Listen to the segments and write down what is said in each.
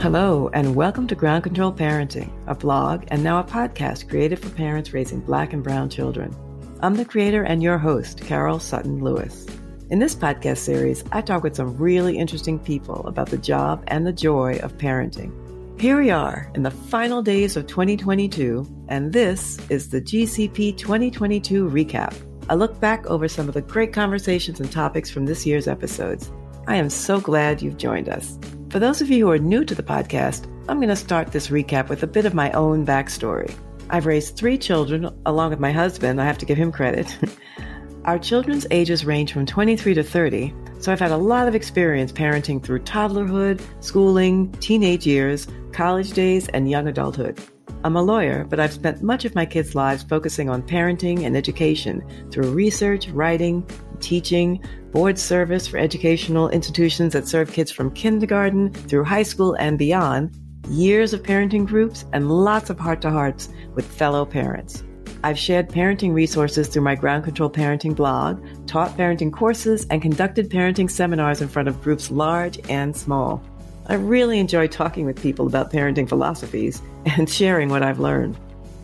Hello, and welcome to Ground Control Parenting, a blog and now a podcast created for parents raising black and brown children. I'm the creator and your host, Carol Sutton Lewis. In this podcast series, I talk with some really interesting people about the job and the joy of parenting. Here we are in the final days of 2022, and this is the GCP 2022 recap. I look back over some of the great conversations and topics from this year's episodes. I am so glad you've joined us. For those of you who are new to the podcast, I'm going to start this recap with a bit of my own backstory. I've raised three children along with my husband. I have to give him credit. Our children's ages range from 23 to 30, so I've had a lot of experience parenting through toddlerhood, schooling, teenage years, college days, and young adulthood. I'm a lawyer, but I've spent much of my kids' lives focusing on parenting and education through research, writing, teaching, board service for educational institutions that serve kids from kindergarten through high school and beyond, years of parenting groups, and lots of heart to hearts with fellow parents. I've shared parenting resources through my Ground Control Parenting blog, taught parenting courses, and conducted parenting seminars in front of groups large and small. I really enjoy talking with people about parenting philosophies and sharing what I've learned.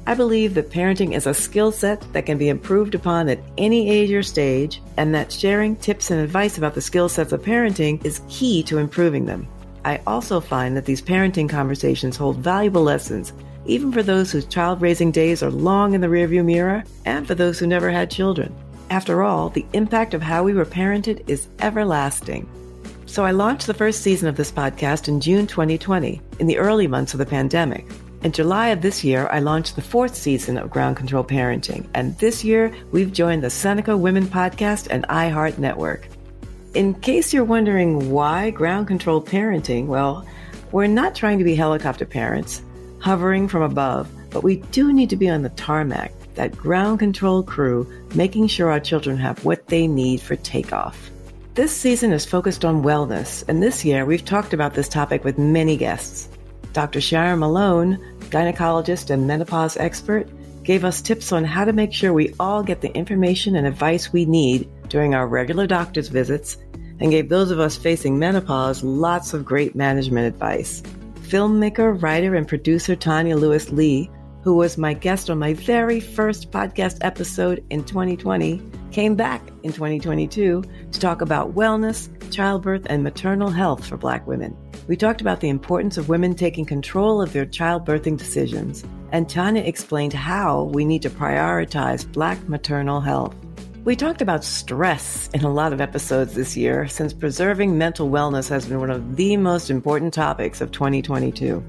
I believe that parenting is a skill set that can be improved upon at any age or stage, and that sharing tips and advice about the skill sets of parenting is key to improving them. I also find that these parenting conversations hold valuable lessons, even for those whose child raising days are long in the rearview mirror, and for those who never had children. After all, the impact of how we were parented is everlasting. So I launched the first season of this podcast in June 2020, in the early months of the pandemic. In July of this year, I launched the fourth season of Ground Control Parenting, and this year we've joined the Seneca Women Podcast and iHeart Network. In case you're wondering why Ground Control Parenting, well, we're not trying to be helicopter parents, hovering from above, but we do need to be on the tarmac, that ground control crew, making sure our children have what they need for takeoff. This season is focused on wellness, and this year we've talked about this topic with many guests. Dr. Sharon Malone, gynecologist and menopause expert, gave us tips on how to make sure we all get the information and advice we need during our regular doctor's visits, and gave those of us facing menopause lots of great management advice. Filmmaker, writer, and producer Tanya Lewis Lee, who was my guest on my very first podcast episode in 2020, came back in 2022 to talk about wellness, childbirth, and maternal health for Black women. We talked about the importance of women taking control of their childbirthing decisions, and Tanya explained how we need to prioritize Black maternal health. We talked about stress in a lot of episodes this year, since preserving mental wellness has been one of the most important topics of 2022.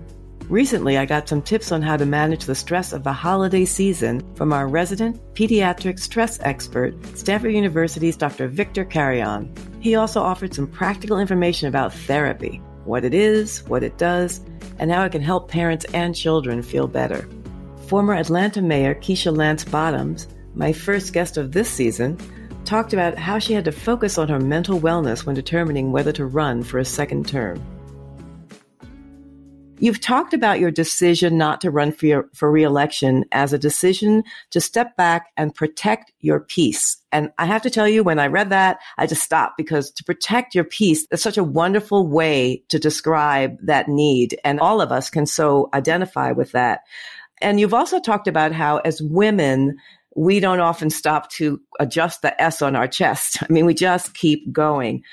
Recently, I got some tips on how to manage the stress of the holiday season from our resident pediatric stress expert, Stanford University's Dr. Victor Carrion. He also offered some practical information about therapy, what it is, what it does, and how it can help parents and children feel better. Former Atlanta Mayor Keisha Lance Bottoms, my first guest of this season, talked about how she had to focus on her mental wellness when determining whether to run for a second term. You've talked about your decision not to run for, your, for reelection as a decision to step back and protect your peace. And I have to tell you, when I read that, I just stopped because to protect your peace is such a wonderful way to describe that need. And all of us can so identify with that. And you've also talked about how as women, we don't often stop to adjust the S on our chest. I mean, we just keep going.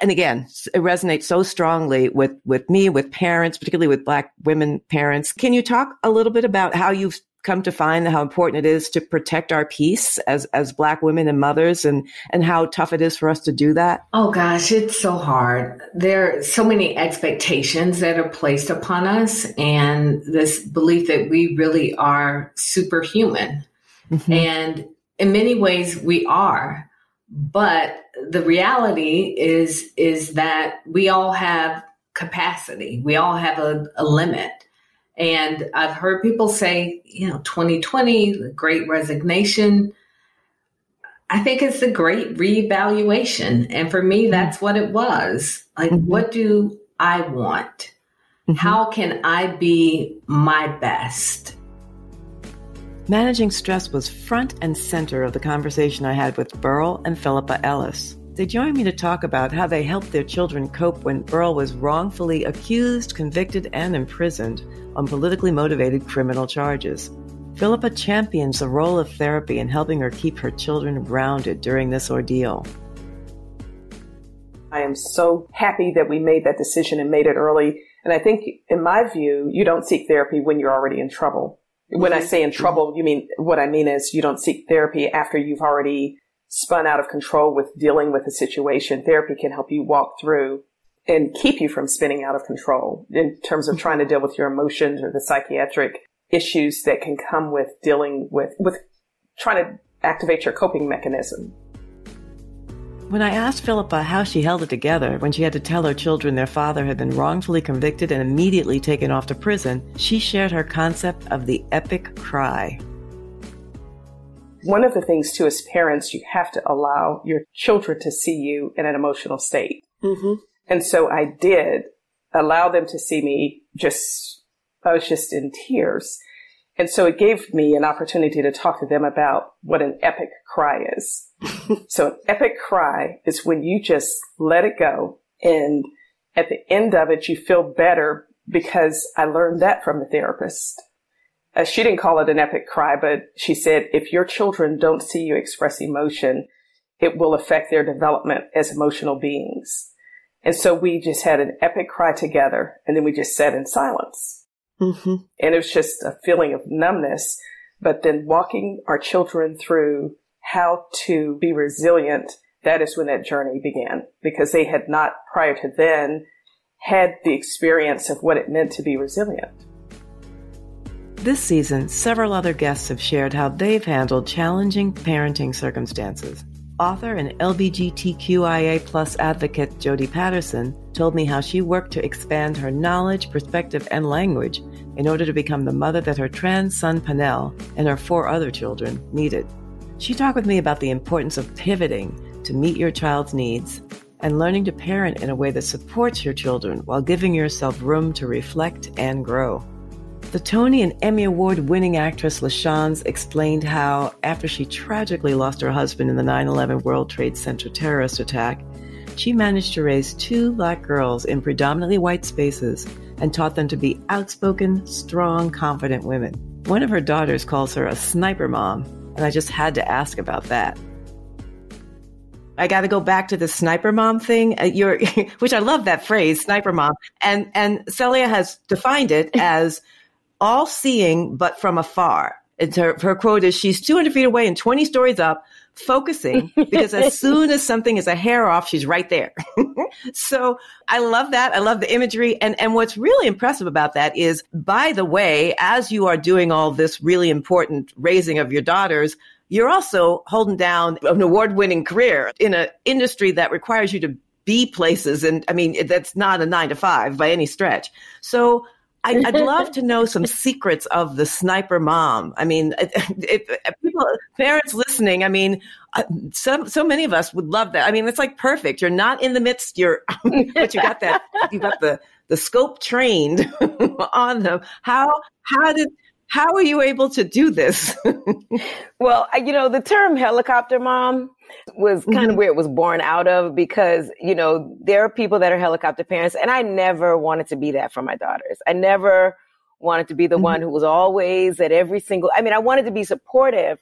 And again, it resonates so strongly with, with me, with parents, particularly with Black women parents. Can you talk a little bit about how you've come to find how important it is to protect our peace as, as Black women and mothers and, and how tough it is for us to do that? Oh gosh, it's so hard. There are so many expectations that are placed upon us and this belief that we really are superhuman Mm-hmm. And in many ways we are. But the reality is is that we all have capacity. We all have a, a limit. And I've heard people say, you know, 2020, the great resignation. I think it's a great reevaluation. And for me, mm-hmm. that's what it was. Like, mm-hmm. what do I want? Mm-hmm. How can I be my best? Managing stress was front and center of the conversation I had with Burrell and Philippa Ellis. They joined me to talk about how they helped their children cope when Burrell was wrongfully accused, convicted, and imprisoned on politically motivated criminal charges. Philippa champions the role of therapy in helping her keep her children grounded during this ordeal. I am so happy that we made that decision and made it early. And I think, in my view, you don't seek therapy when you're already in trouble. When I mm-hmm. say in trouble, you mean what I mean is you don't seek therapy after you've already spun out of control with dealing with a situation. Therapy can help you walk through and keep you from spinning out of control in terms of trying to deal with your emotions or the psychiatric issues that can come with dealing with, with trying to activate your coping mechanism. When I asked Philippa how she held it together when she had to tell her children their father had been wrongfully convicted and immediately taken off to prison, she shared her concept of the epic cry. One of the things, too, as parents, you have to allow your children to see you in an emotional state. Mm-hmm. And so I did allow them to see me just, I was just in tears. And so it gave me an opportunity to talk to them about what an epic cry is. so an epic cry is when you just let it go. And at the end of it, you feel better because I learned that from the therapist. Uh, she didn't call it an epic cry, but she said, if your children don't see you express emotion, it will affect their development as emotional beings. And so we just had an epic cry together and then we just sat in silence. Mm-hmm. And it was just a feeling of numbness, but then walking our children through how to be resilient, that is when that journey began because they had not prior to then had the experience of what it meant to be resilient. This season, several other guests have shared how they've handled challenging parenting circumstances. Author and LGBTQIA plus advocate Jodi Patterson told me how she worked to expand her knowledge, perspective, and language in order to become the mother that her trans son Panel and her four other children needed. She talked with me about the importance of pivoting to meet your child's needs and learning to parent in a way that supports your children while giving yourself room to reflect and grow. The Tony and Emmy Award winning actress LaChanze explained how, after she tragically lost her husband in the 9 11 World Trade Center terrorist attack, she managed to raise two black girls in predominantly white spaces and taught them to be outspoken, strong, confident women. One of her daughters calls her a sniper mom, and I just had to ask about that. I got to go back to the sniper mom thing. Uh, which I love that phrase, sniper mom. And and Celia has defined it as all seeing but from afar. And her, her quote is she's 200 feet away and 20 stories up, focusing because as soon as something is a hair off, she's right there. so I love that. I love the imagery. And, and what's really impressive about that is, by the way, as you are doing all this really important raising of your daughters, you're also holding down an award winning career in an industry that requires you to be places. And I mean, that's not a nine to five by any stretch. So I, would love to know some secrets of the sniper mom. I mean, if, if people, parents listening, I mean, uh, so so many of us would love that. I mean, it's like perfect. You're not in the midst. You're, but you got that. You got the the scope trained on them. How how did how are you able to do this? well, you know, the term helicopter mom was kind mm-hmm. of where it was born out of because, you know, there are people that are helicopter parents and I never wanted to be that for my daughters. I never wanted to be the mm-hmm. one who was always at every single, I mean, I wanted to be supportive,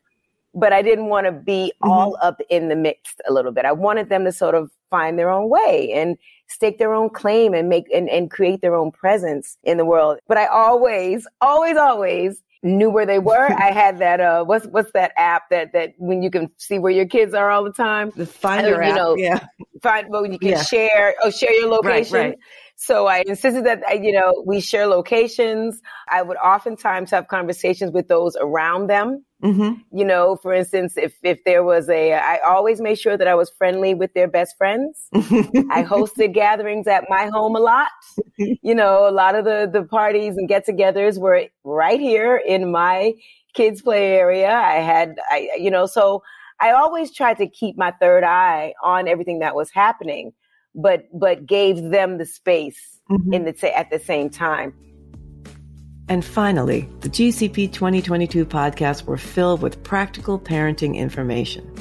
but I didn't want to be mm-hmm. all up in the mix a little bit. I wanted them to sort of find their own way and stake their own claim and make and, and create their own presence in the world. But I always, always, always knew where they were. I had that uh what's what's that app that that when you can see where your kids are all the time. The Finder you know, yeah. Find when you can yeah. share oh share your location. Right, right. So I insisted that you know we share locations. I would oftentimes have conversations with those around them Mm-hmm. You know, for instance, if, if there was a, I always made sure that I was friendly with their best friends. I hosted gatherings at my home a lot. You know, a lot of the, the parties and get togethers were right here in my kids play area. I had, I, you know, so I always tried to keep my third eye on everything that was happening, but, but gave them the space mm-hmm. in the, at the same time. And finally, the GCP 2022 podcasts were filled with practical parenting information.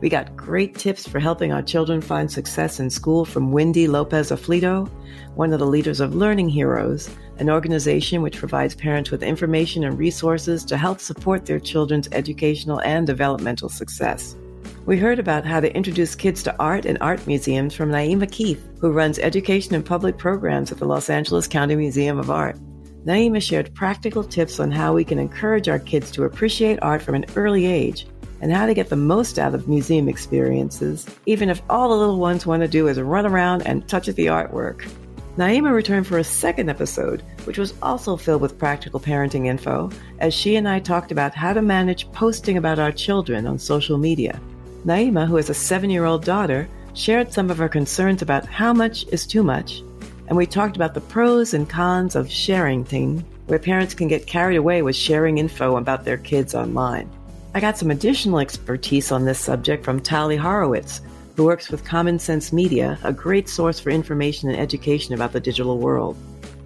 We got great tips for helping our children find success in school from Windy Lopez Aflitto, one of the leaders of Learning Heroes, an organization which provides parents with information and resources to help support their children's educational and developmental success. We heard about how to introduce kids to art and art museums from Naima Keith, who runs education and public programs at the Los Angeles County Museum of Art. Naima shared practical tips on how we can encourage our kids to appreciate art from an early age and how to get the most out of museum experiences, even if all the little ones want to do is run around and touch at the artwork. Naima returned for a second episode, which was also filled with practical parenting info, as she and I talked about how to manage posting about our children on social media. Naima, who has a seven year old daughter, shared some of her concerns about how much is too much, and we talked about the pros and cons of sharenting, where parents can get carried away with sharing info about their kids online. I got some additional expertise on this subject from Tali Horowitz, who works with Common Sense Media, a great source for information and education about the digital world.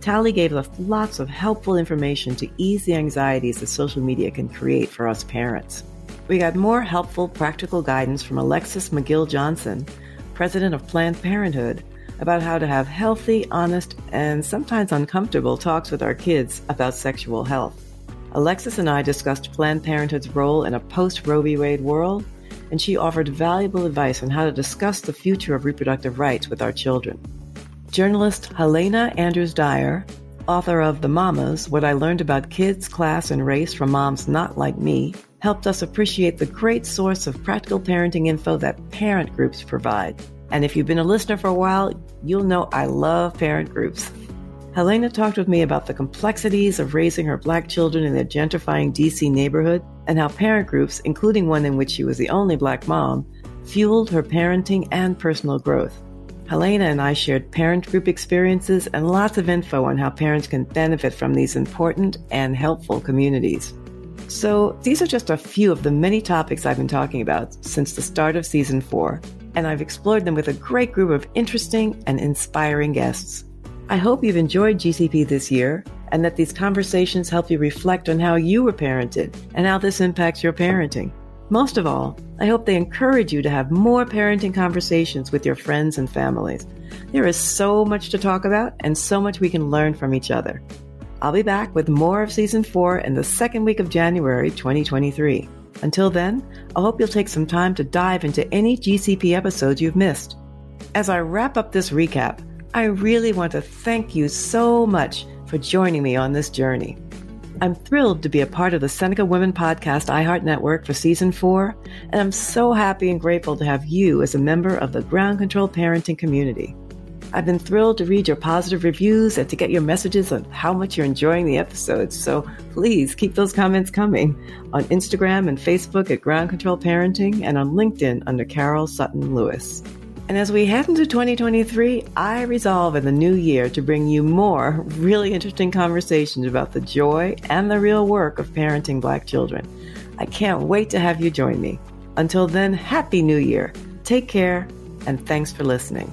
Tali gave us lots of helpful information to ease the anxieties that social media can create for us parents. We got more helpful practical guidance from Alexis McGill Johnson, president of Planned Parenthood, about how to have healthy, honest, and sometimes uncomfortable talks with our kids about sexual health. Alexis and I discussed Planned Parenthood's role in a post Roe v. Wade world, and she offered valuable advice on how to discuss the future of reproductive rights with our children. Journalist Helena Andrews Dyer, author of The Mamas What I Learned About Kids, Class, and Race from Moms Not Like Me, helped us appreciate the great source of practical parenting info that parent groups provide. And if you've been a listener for a while, you'll know I love parent groups. Helena talked with me about the complexities of raising her black children in a gentrifying DC neighborhood and how parent groups, including one in which she was the only black mom, fueled her parenting and personal growth. Helena and I shared parent group experiences and lots of info on how parents can benefit from these important and helpful communities. So, these are just a few of the many topics I've been talking about since the start of season four, and I've explored them with a great group of interesting and inspiring guests. I hope you've enjoyed GCP this year and that these conversations help you reflect on how you were parented and how this impacts your parenting. Most of all, I hope they encourage you to have more parenting conversations with your friends and families. There is so much to talk about and so much we can learn from each other. I'll be back with more of season four in the second week of January 2023. Until then, I hope you'll take some time to dive into any GCP episodes you've missed. As I wrap up this recap, I really want to thank you so much for joining me on this journey. I'm thrilled to be a part of the Seneca Women Podcast iHeart Network for season four, and I'm so happy and grateful to have you as a member of the Ground Control Parenting community. I've been thrilled to read your positive reviews and to get your messages on how much you're enjoying the episodes, so please keep those comments coming on Instagram and Facebook at Ground Control Parenting and on LinkedIn under Carol Sutton Lewis. And as we head into 2023, I resolve in the new year to bring you more really interesting conversations about the joy and the real work of parenting Black children. I can't wait to have you join me. Until then, Happy New Year. Take care, and thanks for listening.